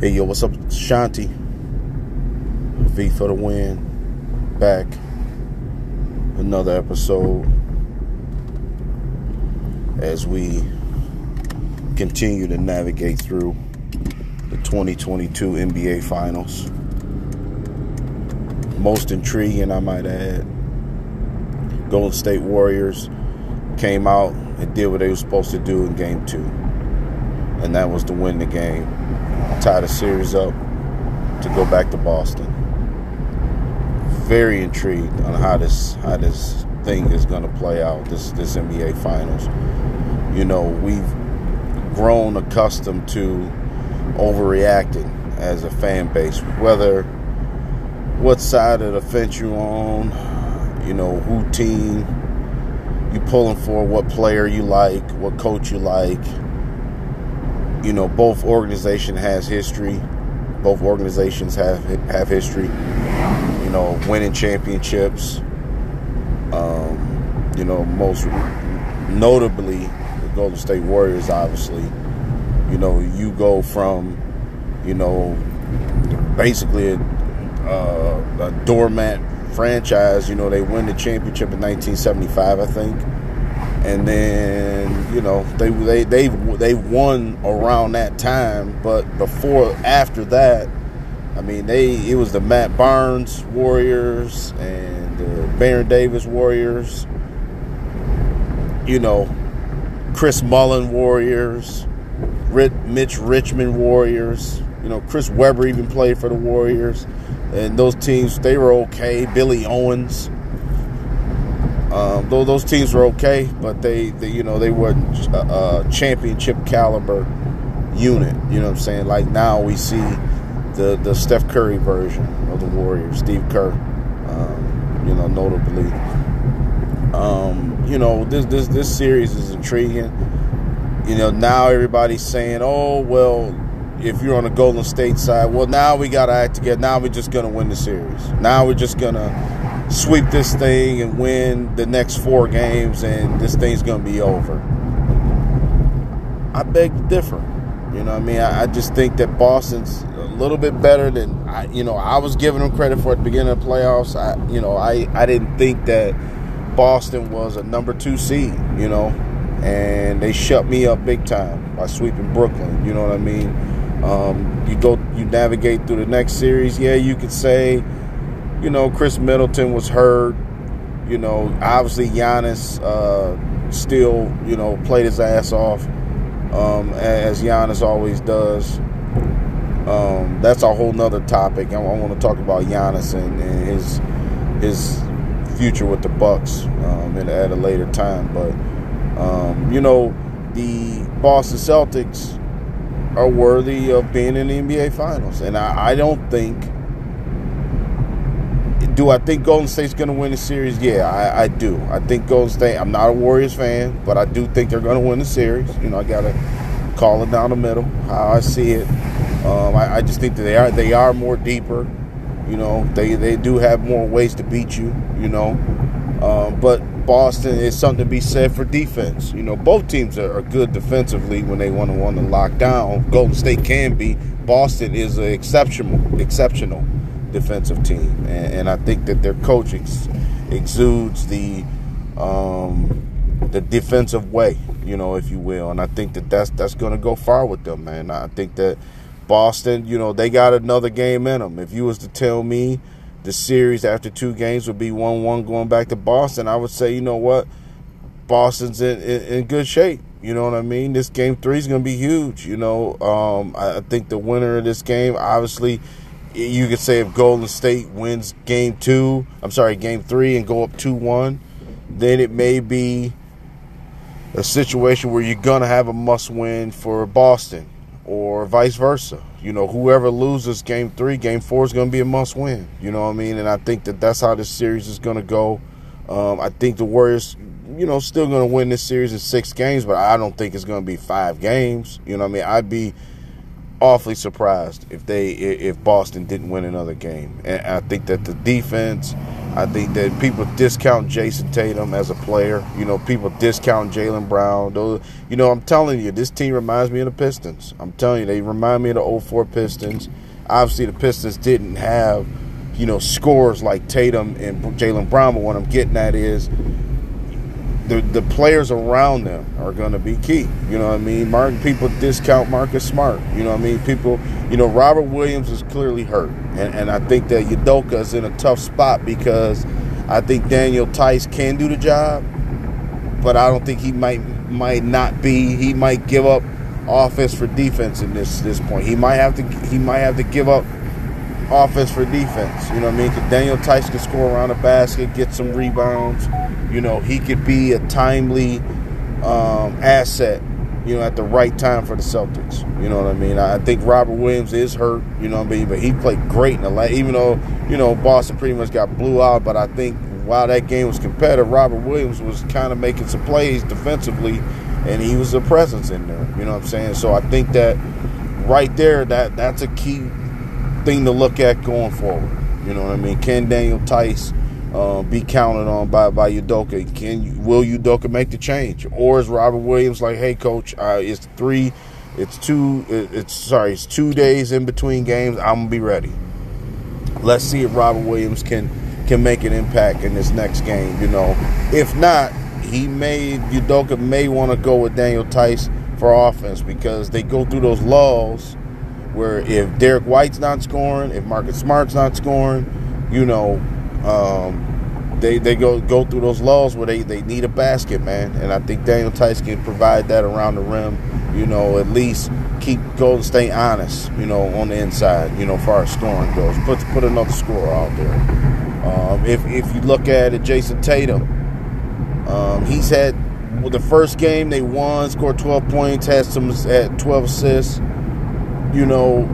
Hey, yo, what's up? Shanti. V for the win. Back. Another episode as we continue to navigate through the 2022 NBA Finals. Most intriguing, I might add. Golden State Warriors came out and did what they were supposed to do in game two. And that was to win the game tie the series up to go back to Boston. Very intrigued on how this how this thing is going to play out. This this NBA Finals. You know, we've grown accustomed to overreacting as a fan base, whether what side of the fence you're on, you know, who team you pulling for, what player you like, what coach you like you know, both organization has history. Both organizations have have history. You know, winning championships. Um, you know, most notably the Golden State Warriors. Obviously, you know, you go from, you know, basically a, uh, a doormat franchise. You know, they win the championship in 1975, I think and then you know they they they they won around that time, but before after that, I mean they it was the Matt Barnes Warriors and the Baron Davis Warriors, you know, Chris Mullin Warriors, Mitch Richmond Warriors, you know Chris Webber even played for the Warriors, and those teams they were okay. Billy Owens um, though those teams were okay, but they, they you know, they weren't a, a, championship caliber unit. You know what I'm saying? Like now we see the the Steph Curry version of the Warriors, Steve Kerr. Um, you know, notably. Um, you know, this this this series is intriguing. You know, now everybody's saying, "Oh, well, if you're on the Golden State side, well, now we got to act together. Now we're just going to win the series. Now we're just going to sweep this thing and win the next four games, and this thing's going to be over. I beg to differ. You know, I mean, I, I, just think that Boston's a little bit better than I. You know, I was giving them credit for at the beginning of the playoffs. I, you know, I I didn't think that Boston was a number two seed. You know, and they shut me up big time by sweeping Brooklyn. You know what I mean? Um, you go, you navigate through the next series. Yeah, you could say you know, Khris Middleton was hurt. You know, obviously Giannis uh, still, you know, played his ass off, um, as Giannis always does. Um, that's a whole nother topic. I, I want to talk about Giannis and, and, his his future with the Bucks um, at, at, a later time. But um, you know, the Boston Celtics are worthy of being in the NBA Finals, and I, I don't think do I think Golden State's going to win the series? Yeah, I, I, do. I think Golden State. I'm not a Warriors fan, but I do think they're going to win the series. You know, I got to call it down the middle how I see it. Um, I, I, just think that they are they are more deeper. You know, they they do have more ways to beat you. You know, um, but Boston is something to be said for defense. You know, both teams are, are good defensively when they want to want to lock down. Golden State can be. Boston is exceptional exceptional defensive team, and, and I think that their coach ex- exudes the um, the defensive way, you know, if you will, and I think that that's that's going to go far with them, man. I think that Boston, you know, they got another game in them. If you was to tell me the series after two games would be one-one going back to Boston, I would say, you know what, Boston's in, in, in good shape. You know what I mean? This game three is going to be huge. You know, um, I think the winner of this game, obviously, you could say if Golden State wins game two, I'm sorry, game three and go up 2 1, then it may be a situation where you're going to have a must win for Boston or vice versa. You know, whoever loses game three, game four is going to be a must win. You know what I mean? And I think that that's how this series is going to go. Um, I think the Warriors, you know, still going to win this series in six games, but I don't think it's going to be five games. You know what I mean? I'd be awfully surprised if they if Boston didn't win another game. And I think that the defense I think that people discount Jayson Tatum as a player. You know, people discount Jaylen Brown. Those, you know, I'm telling you, this team reminds me of the Pistons. I'm telling you, they remind me of the 04 Pistons. Obviously, the Pistons didn't have, you know, scores like Tatum and Jaylen Brown. But what I'm getting at is the the players around them are going to be key. You know what I mean? Mark, people discount Marcus Smart. You know what I mean? People, you know, Robert Williams is clearly hurt, and, and I think that Udoka is in a tough spot because I think Daniel Theis can do the job, but I don't think he might might not be. He might give up offense for defense in this this point. He might have to he might have to give up offense for defense. You know what I mean? Daniel Theis can score around the basket, get some rebounds. You know, he could be a timely um, asset, you know, at the right time for the Celtics. You know what I mean? I think Robert Williams is hurt, you know what I mean? But he played great in the last, even though, you know, Boston pretty much got blew out. But I think while that game was competitive, Robert Williams was kind of making some plays defensively, and he was a presence in there. You know what I'm saying? So I think that right there, that that's a key thing to look at going forward. You know what I mean? Can Daniel Theis uh, be counted on by by Udoka? Can will Udoka make the change, or is Robert Williams like, hey, coach, uh, it's three, it's two, it's sorry, it's two days in between games. I'm gonna be ready. Let's see if Robert Williams can can make an impact in this next game. You know, if not, he may Udoka may want to go with Daniel Theis for offense because they go through those lulls where if Derrick White's not scoring, if Marcus Smart's not scoring, you know, um, they they go go through those lulls where they, they need a basket, man. And I think Daniel Theis can provide that around the rim. You know, at least keep Golden State honest. You know, on the inside. You know, far as scoring goes, put put another score out there. Um, if if you look at it, Jayson Tatum, um, he's had well, the first game they won, scored 12 points, had some had 12 assists you know,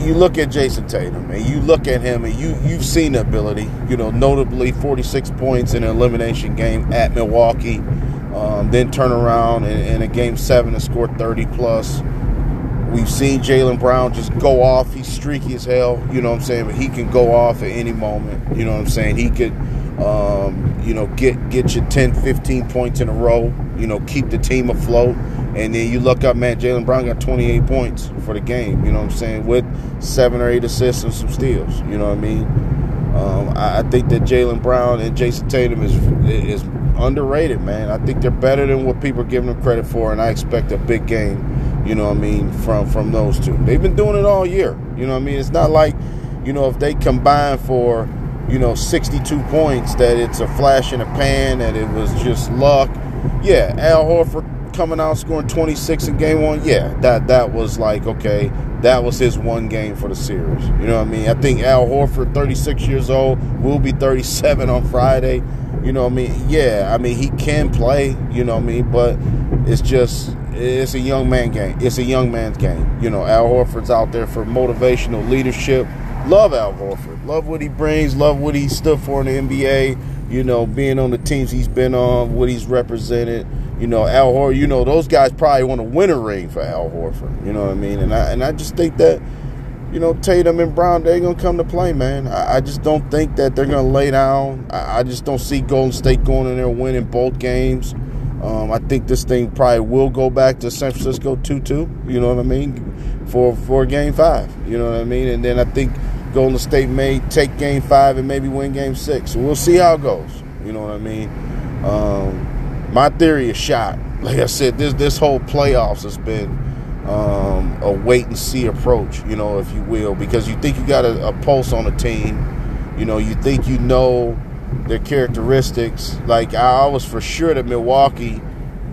you look at Jayson Tatum and you look at him and you you've seen the ability. You know, notably 46 points in an elimination game at Milwaukee, um, then turn around in, in, a game seven and score 30 plus. We've seen Jaylen Brown just go off. He's streaky as hell. You know what I'm saying? But he can go off at any moment. You know what I'm saying? He could, um, you know, get get you 10, 15 points in a row. You know, keep the team afloat. And then you look up, man, Jaylen Brown got 28 points for the game, you know what I'm saying, with seven or eight assists and some steals, you know what I mean? Um, I, I, think that Jaylen Brown and Jayson Tatum is is underrated, man. I think they're better than what people are giving them credit for, and I expect a big game, you know what I mean, from, from those two. They've been doing it all year, you know what I mean? It's not like, you know, if they combine for, you know, 62 points, that it's a flash in the pan, that it was just luck. Yeah, Al Horford coming out scoring 26 in game one, yeah, that that was like okay, that was his one game for the series. You know what I mean? I think Al Horford, 36 years old, will be 37 on Friday. You know what I mean? Yeah, I mean he can play. You know what I mean? But it's just it's a young man game. It's a young man's game. You know, Al Horford's out there for motivational leadership. Love Al Horford. Love what he brings. Love what he stood for in the NBA. You know, being on the teams he's been on, what he's represented you know, Al Horford, you know, those guys probably want to win a ring for Al Horford. You know what I mean? And I and I just think that, you know, Tatum and Brown, they're gonna come to play, man. I, I just don't think that they're gonna lay down. I, I, just don't see Golden State going in there winning both games. Um, I think this thing probably will go back to San Francisco two two. You know what I mean? For for game five. You know what I mean? And then I think Golden State may take game five and maybe win game six. We'll see how it goes. You know what I mean? Um, my theory is shot. Like I said, this this whole playoffs has been um, a wait and see approach, you know, if you will, because you think you got a, a pulse on a team, you know, you think you know their characteristics. Like I was for sure that Milwaukee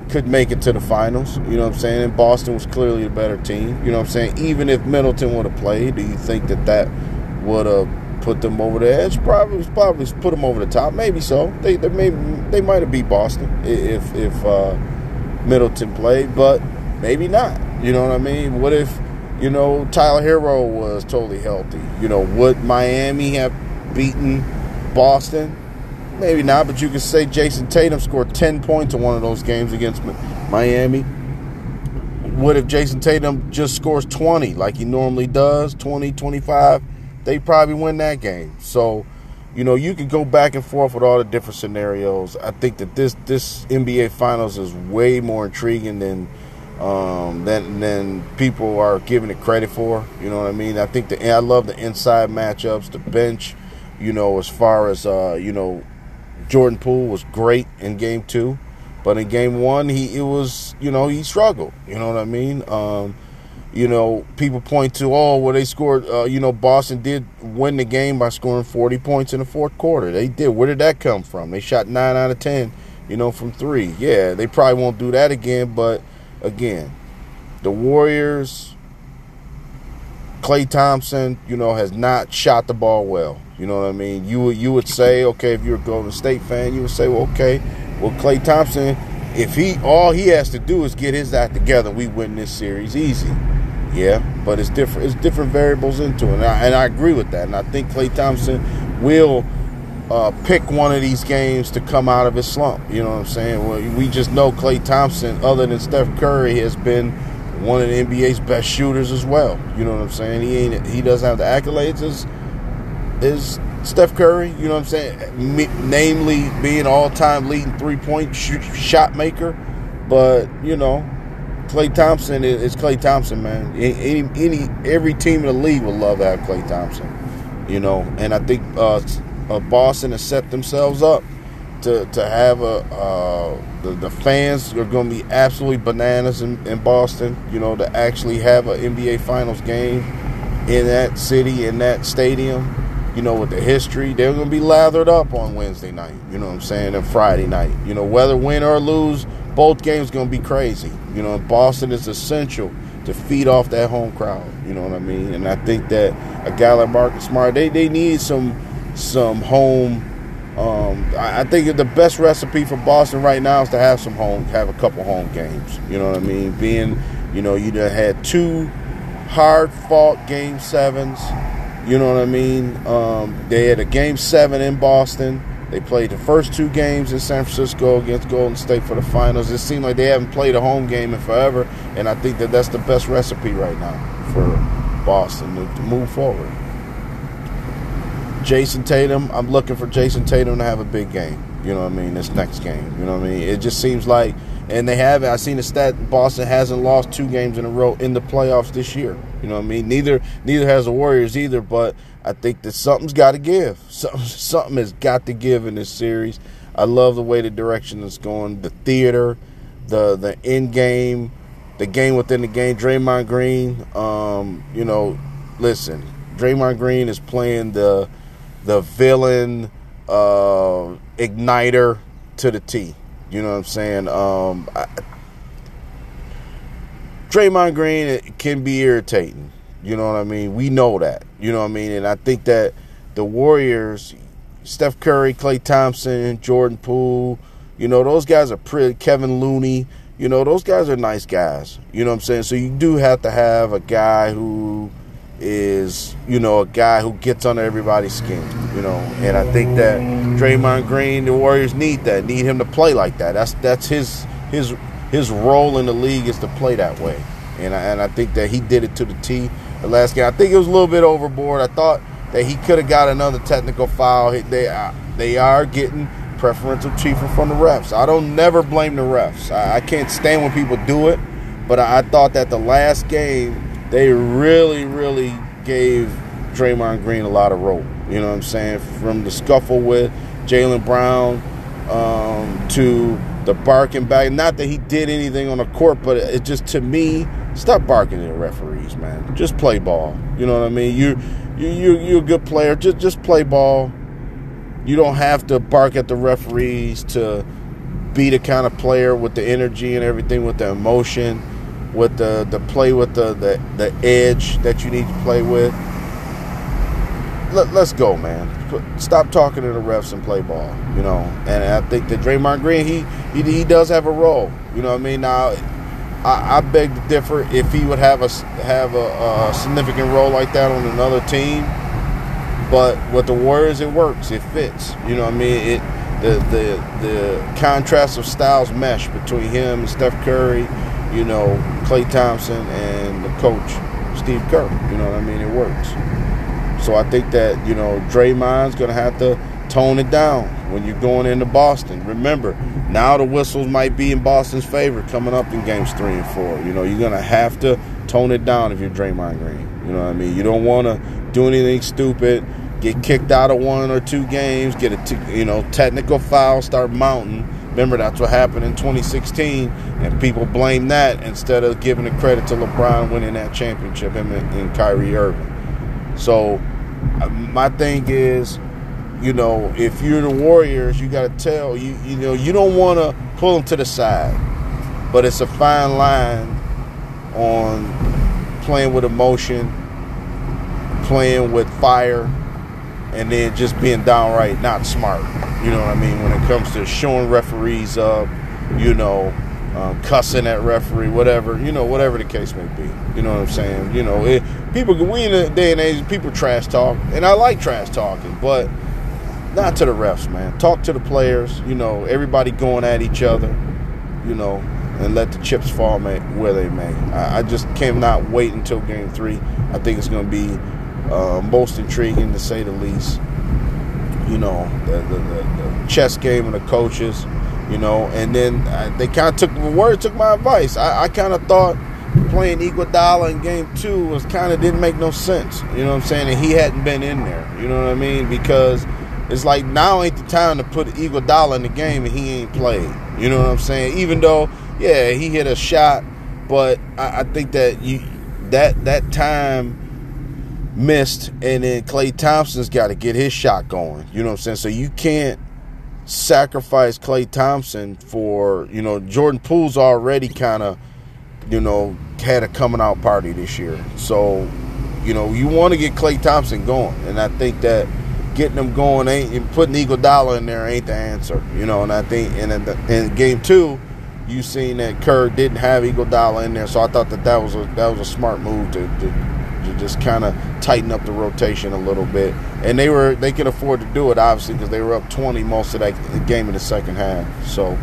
could make it to the finals. You know what I'm saying? And Boston was clearly a better team. You know what I'm saying? Even if Middleton would have played, do you think that that would have put them over the edge. Probably, probably put them over the top. Maybe so. They, they may, they might have beat Boston if if uh, Middleton played, but maybe not. You know what I mean? What if you know Tyler Herro was totally healthy? You know, would Miami have beaten Boston? Maybe not, but you could say Jayson Tatum scored 10 points in one of those games against Miami. What if Jayson Tatum just scores 20 like he normally does, 20, 25? They probably win that game. So, you know, you could go back and forth with all the different scenarios. I think that this this NBA Finals is way more intriguing than um, than than people are giving it credit for. You know what I mean? I think the I love the inside matchups, the bench. You know, as far as uh, you know, Jordan Poole was great in Game Two, but in Game One, he it was you know he struggled. You know what I mean? Um, you know, people point to, oh, well, they scored, uh, you know, Boston did win the game by scoring 40 points in the fourth quarter. They did. Where did that come from? They shot 9 out of 10, you know, from three. Yeah, they probably won't do that again, but again, the Warriors, Klay Thompson, you know, has not shot the ball well. You know what I mean? You would you would say, okay, if you're a Golden State fan, you would say, well, okay, well, Klay Thompson, if he all he has to do is get his act together, we win this series easy. Yeah, but it's different. It's different variables into it, and I, and I agree with that. And I think Klay Thompson will uh, pick one of these games to come out of his slump. You know what I'm saying? Well, we just know Klay Thompson, other than Steph Curry, has been one of the NBA's best shooters as well. You know what I'm saying? He ain't. He doesn't have the accolades as is Steph Curry. You know what I'm saying? Me, namely, being all-time leading three-point sh- shot maker. But you know, Klay Thompson is, Klay Thompson, man. Any, any every team in the league would love to have Klay Thompson, you know. And I think uh, uh, Boston has set themselves up to to have a uh, the, the fans are going to be absolutely bananas in, in Boston, you know, to actually have an NBA Finals game in that city in that stadium. You know, with the history, they're going to be lathered up on Wednesday night. You know what I'm saying? And Friday night. You know, whether win or lose, both games going to be crazy. You know, And Boston is essential to feed off that home crowd. You know what I mean? And I think that a guy like Marcus Smart, they, they need some some home. Um, I, think the best recipe for Boston right now is to have some home, have a couple home games. You know what I mean? Being, you know, you had two hard fought game sevens. You know what I mean? Um, they had a game seven in Boston they played the first two games in San Francisco against Golden State for the finals. It seemed like they haven't played a home game in forever, and I think that that's the best recipe right now for Boston to, to move forward. Jayson Tatum, I'm looking for Jayson Tatum to have a big game. You know what I mean? This next game. You know what I mean? It just seems like, and they haven't. I've seen the stat. Boston hasn't lost two games in a row in the playoffs this year. You know what I mean? Neither neither has the Warriors either. But I think that something's got to give. Something, something has got to give in this series. I love the way the direction is going. The theater, the the end game, the game within the game. Draymond Green, um, you know, listen, Draymond Green is playing the the villain uh, igniter to the T. You know what I'm saying? Um, I, Draymond Green can be irritating. You know what I mean? We know that. You know what I mean? And I think that the Warriors, Steph Curry, Klay Thompson, Jordan Poole, you know, those guys are pretty, Kevin Looney, you know, those guys are nice guys. You know what I'm saying? So you do have to have a guy who is, you know, a guy who gets under everybody's skin, you know. And I think that Draymond Green, the Warriors need that, need him to play like that. That's that's his his his role in the league is to play that way. And I, and I think that he did it to the T the last game. I think it was a little bit overboard. I thought that he could have got another technical foul. They are, uh, they are getting preferential treatment from the refs. I don't never blame the refs. I, I can't stand when people do it, but I, I, thought that the last game they really, really gave Draymond Green a lot of rope. You know what I'm saying? From the scuffle with Jaylen Brown um, to the barking back. Not that he did anything on the court, but it just to me Stop barking at the referees, man. Just play ball. You know what I mean? You you you you're a good player. Just just play ball. You don't have to bark at the referees to be the kind of player with the energy and everything, with the emotion, with the the play with the the, the edge that you need to play with. Let, let's go, man. Stop talking to the refs and play ball. You know, and I think that Draymond Green, he he, he does have a role. You know what I mean? Now I, I, beg to differ. If he would have a have a, a, significant role like that on another team, but with the Warriors, it works. It fits. You know what I mean? It the the the contrast of styles mesh between him and Steph Curry. You know, Klay Thompson and the coach Steve Kerr. You know what I mean? It works. So I think that you know Draymond's going to have to tone it down when you're going into Boston. Remember, now the whistles might be in Boston's favor coming up in games three and four. You know, you're going to have to tone it down if you're Draymond Green. You know what I mean? You don't want to do anything stupid, get kicked out of one or two games, get a t- you know technical foul, start mounting. Remember that's what happened in 2016, and people blame that instead of giving the credit to LeBron winning that championship, him and, and Kyrie Irving. So uh, my thing is you know, if you're the Warriors, you got to tell you, you know, you don't want to pull them to the side, but it's a fine line on playing with emotion, playing with fire, and then just being downright not smart. You know what I mean? When it comes to showing referees up, you know, um, cussing at referee, whatever, you know, whatever the case may be. You know what I'm saying? You know, it, people, we in the day and age, people trash talk, and I like trash talking, but not to the refs, man. Talk to the players. You know, everybody going at each other. You know, and let the chips fall where they may. I, I, just cannot wait until Game Three. I think it's going to be uh, most intriguing to say the least. You know, the, the, the, the chess game and the coaches. You know, and then uh, they kind of took my word, took my advice. I, I kind of thought playing Iguodala in game two was kind of didn't make no sense. You know what I'm saying? And he hadn't been in there. You know what I mean? Because it's like now ain't the time to put Iguodala in the game and he ain't played. You know what I'm saying? Even though, yeah, he hit a shot, but I, I think that you that that time missed, and then Klay Thompson's got to get his shot going. You know what I'm saying? So you can't sacrifice Klay Thompson for you know Jordan Poole's already kind of you know had a coming out party this year. So you know you want to get Klay Thompson going, and I think that getting them going ain't and putting Iguodala in there ain't the answer, you know. And I think and in, the, in game two, you seen that Kerr didn't have Iguodala in there, so I thought that that was a that was a smart move to, to just kind of tighten up the rotation a little bit. And they were they could afford to do it obviously because they were up 20 most of that game in the second half. So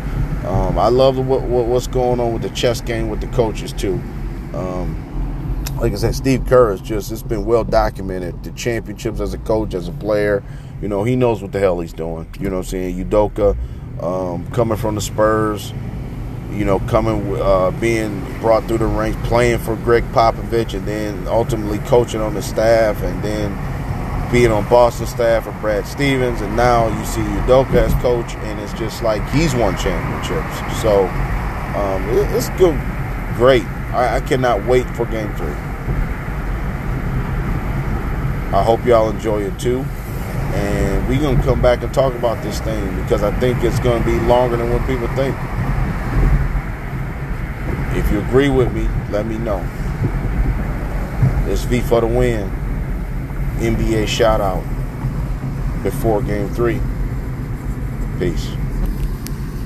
um, I love what, what, what's going on with the chess game with the coaches too. Um, like I said, Steve Kerr is just it's been well documented. The championships as a coach, as a player, you know, he knows what the hell he's doing. You know what I'm saying? Udoka um, coming from the Spurs, you know, coming uh, being brought through the ranks, playing for Gregg Popovich, and then ultimately coaching on the staff, and then being on Boston staff for Brad Stevens, and now you see Udoka as coach, and it's just like he's won championships. So um, it, it's good, great. I, I cannot wait for Game Three. I hope y'all enjoy it too. And we're going to come back and talk about this thing because I think it's going to be longer than what people think. You agree with me, let me know. It's V for the win. NBA shout out before game three. Peace.